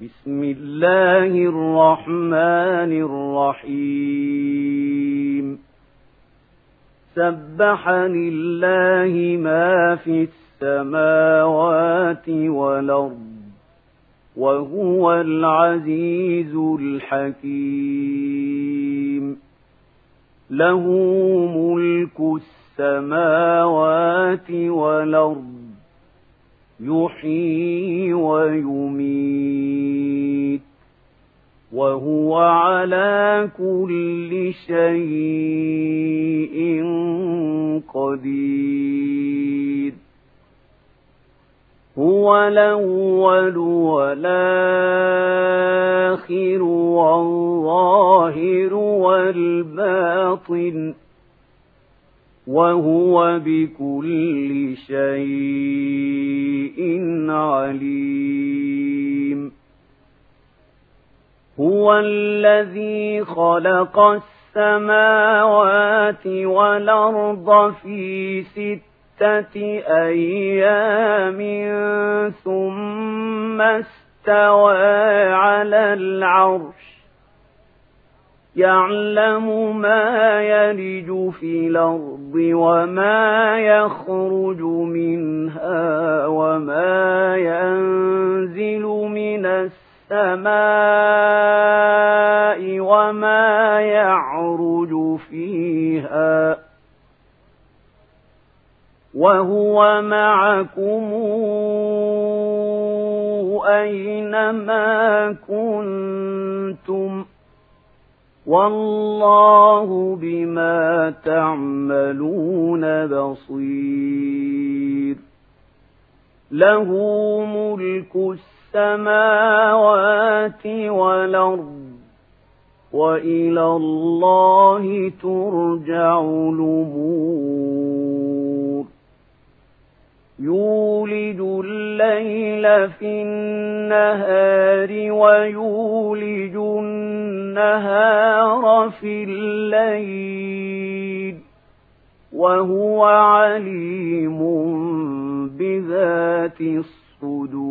بسم الله الرحمن الرحيم. سبح لله ما في السماوات والأرض وهو العزيز الحكيم. له ملك السماوات والأرض يحيي ويميت وهو على كل شيء قدير. هو الأول والآخر والظاهر والباطن. وهو بكل شيء عليم. هو الذي خلق السماوات والأرض في ستة أيام ثم استوى على العرش. يعلم ما يلج في الأرض وما يخرج منها وما ينزل من السماء وما يعرج فيها وهو معكم أينما كنتم والله بما تعملون بصير. له ملك السماوات والأرض وإلى الله ترجع الأمور. يولد الليل في النهار ويولج النهار في الليل وهو عليم بذات الصدور.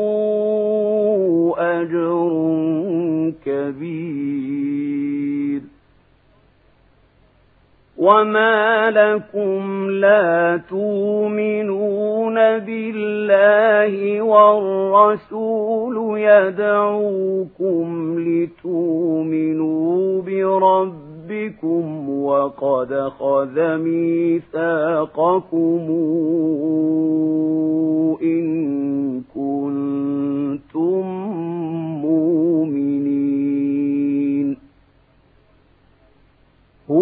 أجر كبير. وما لكم لا تؤمنون بالله والرسول يدعوكم لتؤمنوا بربكم وقد خذ ميثاقكم إن كنتم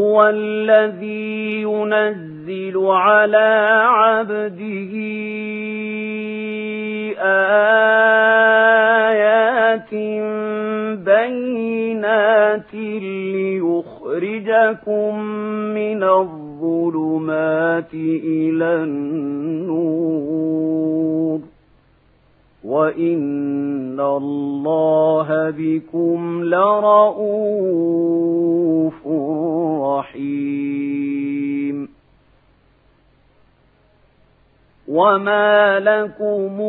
هو الذي ينزل على عبده آيات بينات ليخرجكم من الظلمات إلى النور. وإن الله بكم لرؤوف رحيم. وما لكم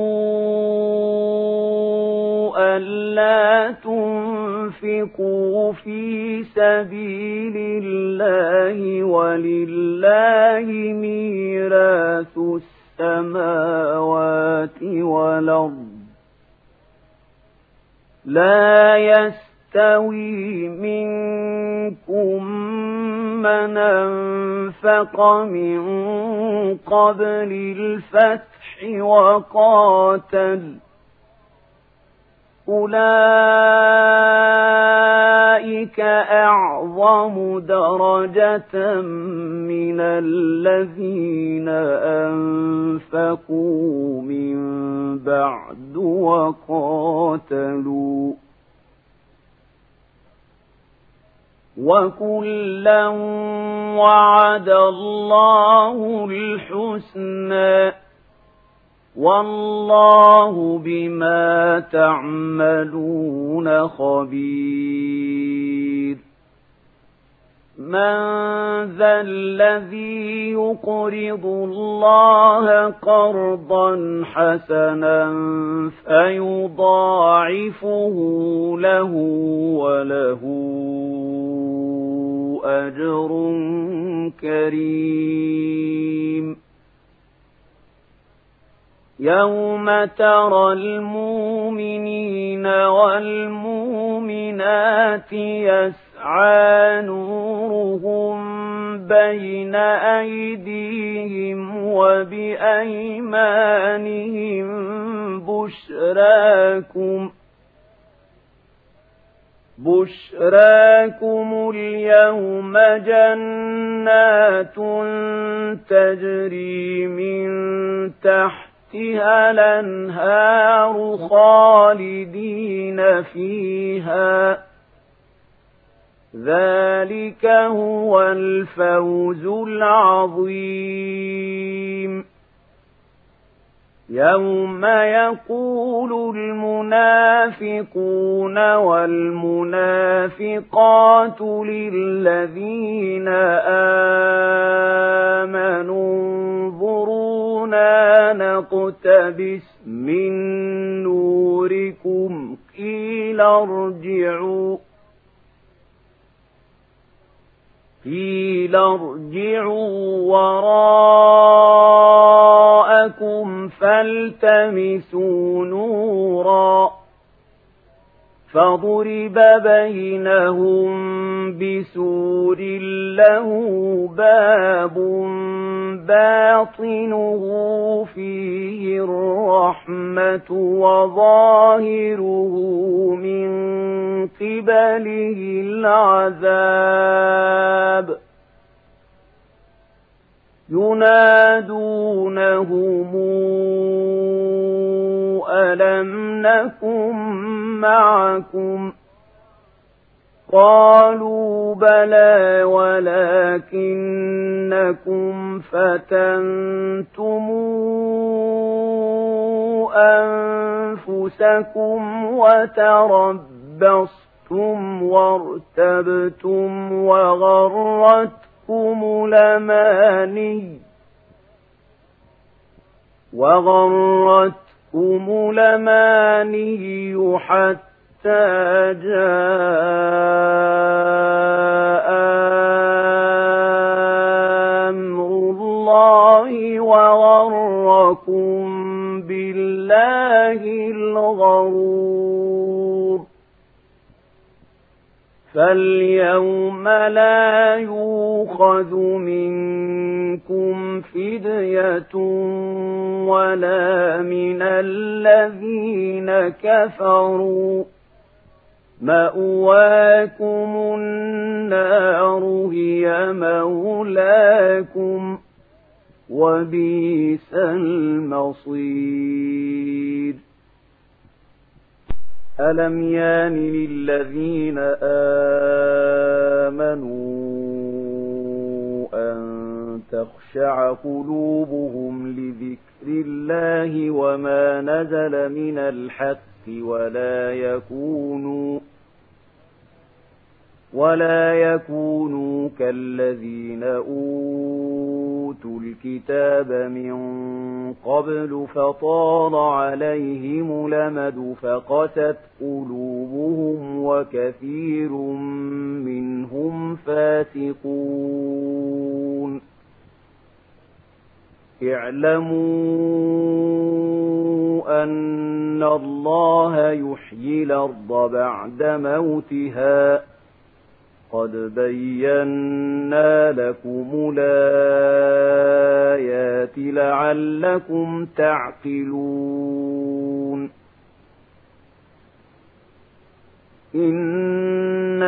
ألا تنفقوا في سبيل الله ولله ميراث السماوات والأرض لا يستوي منكم من أنفق من قبل الفتح وقاتل أولئك أعظم درجة من الذين أنفقوا من بعد وقاتلوا وكلا وعد الله الحسنى والله بما تعملون خبير. من ذا الذي يقرض الله قرضا حسنا فيضاعفه له وله أجر كريم. يوم ترى المؤمنين والمؤمنات يسعى نورهم بين أيديهم وبأيمانهم بشراكم بشراكم اليوم جنات تجري من تحت تحتها الأنهار خالدين فيها. ذلك هو الفوز العظيم. يوم يقول المنافقون والمنافقات للذين آمنوا انظرونا نقتبس من نوركم قيل ارجعوا قيل ارجعوا وراءكم فالتمسوا نورا فضرب بينهم بسور له باب باطنه فيه الرحمة وظاهره من قبله العذاب ينادونهم ألم نكن معكم؟ قالوا بلى ولكنكم فتنتم أنفسكم وتربصتم وارتبتم وغرتكم الأماني وغرتكم الأماني حتى جاء أمر الله وغركم بالله الغرور فاليوم لا يوخذ منكم فدية ولا من الذين كفروا مأواكم النار هي مولاكم وبئس المصير ألم يان للذين آمنوا أن تخشع قلوبهم لذكر الله وما نزل من الحق ولا يكونوا ولا يكونوا كالذين أوتوا الكتاب من قبل فطال عليهم لمد فقست قلوبهم وكثير منهم فاسقون. اعلموا أن الله يحيي الأرض بعد موتها قد بينا لكم الآيات لعلكم تعقلون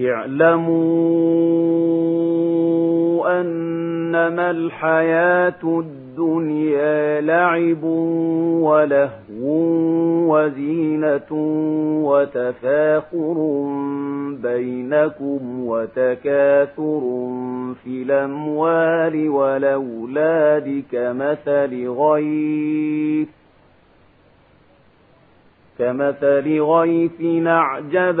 اعلموا أنما الحياة الدنيا لعب ولهو وزينة وتفاخر بينكم وتكاثر في الأموال والأولاد كمثل غيث كمثل غيث نعجب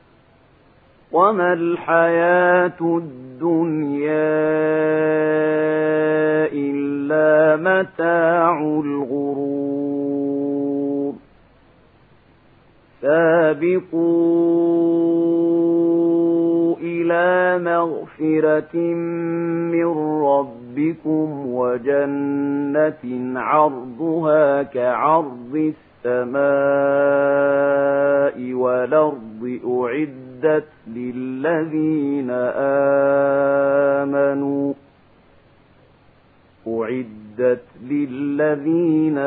وما الحياة الدنيا إلا متاع الغرور سابقوا إلى مغفرة من ربكم وجنة عرضها كعرض السماء والأرض أعدت للذين آمنوا أعدت للذين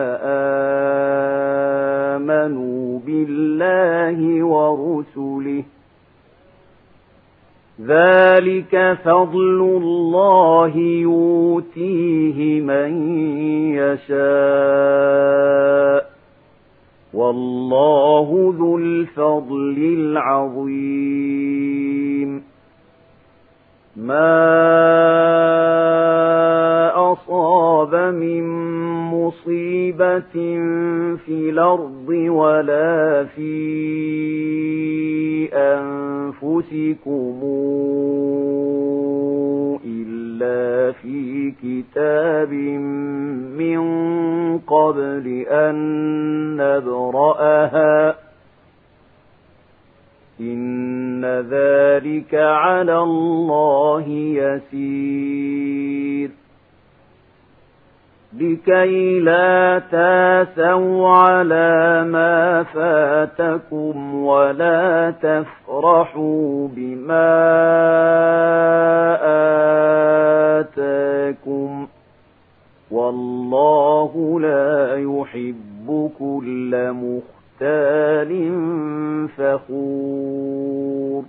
آمنوا بالله ورسله ذلك فضل الله يؤتيه من يشاء والله ذو الفضل العظيم. ما أصاب من مصيبة في الأرض ولا في أنفسكم إلا في كتاب من قبل أن نبرأها. إن ذلك على الله يسير. لكي لا تاسوا على ما فاتكم ولا تفرحوا بما آتاكم والله لا يحب كل مختال فخور.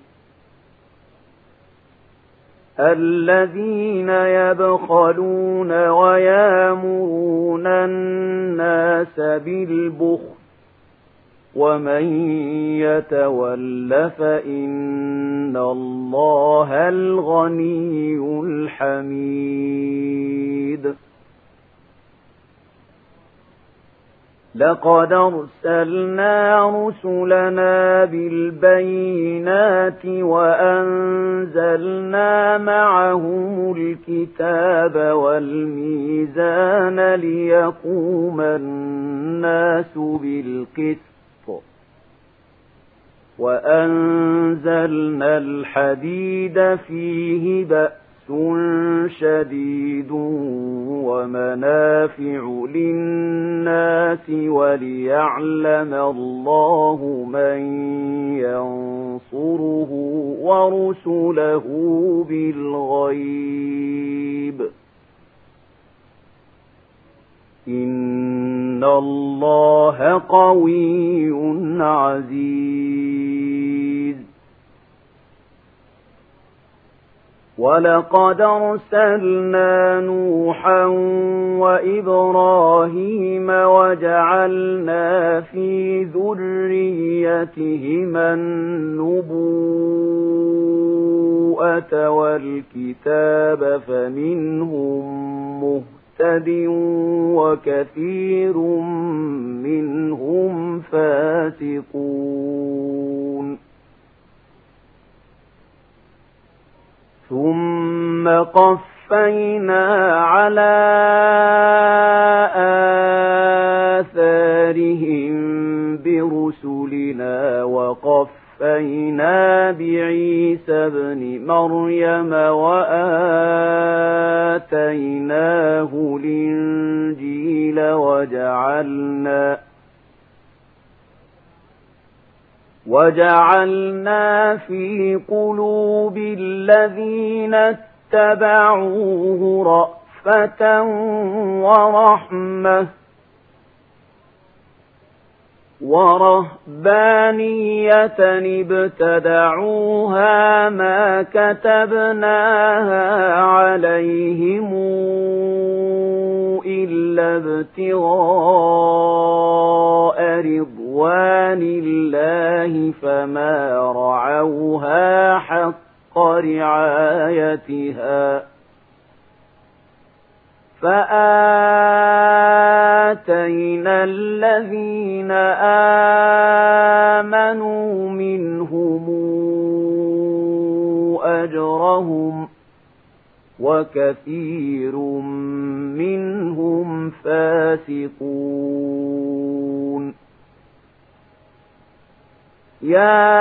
الذين يبخلون ويامرون الناس بالبخل ومن يتول فإن الله الغني الحميد. لقد أرسلنا رسلنا بالبينات وأنزلنا معهم الكتاب والميزان ليقوم الناس بالقسط. وأنزلنا الحديد فيه بأس شديد ومنافع للناس وليعلم الله من ينصره ورسله بالغيب. إن الله قوي عزيز. ولقد ارسلنا نوحا وإبراهيم وجعلنا في ذريتهما النبوءة والكتاب فمنهم مهتد وكثير منهم فاسقون ثم قفينا على آثارهم برسلنا وقفنا وَوَصَّيْنَا بِعِيسَى ابْنِ مَرْيَمَ وَآتَيْنَاهُ الْإِنْجِيلَ وَجَعَلْنَا وَجَعَلْنَا فِي قُلُوبِ الَّذِينَ اتَّبَعُوهُ رَأْفَةً وَرَحْمَةً ورهبانية ابتدعوها ما كتبناها عليهم إلا ابتغاء رضوان الله فما رعوها حق رعايتها فآتينا الذين آمنوا منهم أجرهم وكثير منهم فاسقون يا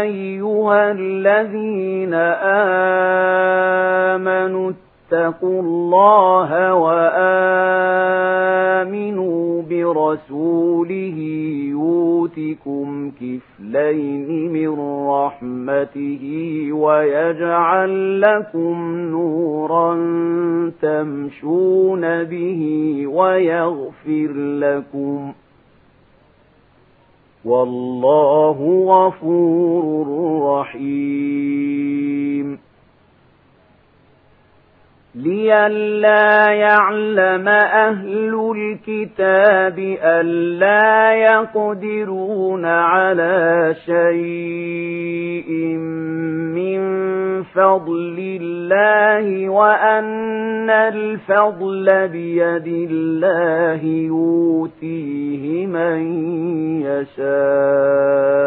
أيها الذين آمنوا اتقوا الله وآمنوا برسوله يوتكم كفلين من رحمته ويجعل لكم نورا تمشون به ويغفر لكم والله غفور رحيم لئلا يعلم أهل الكتاب ألا يقدرون على شيء من فضل الله وأن الفضل بيد الله يؤتيه من يشاء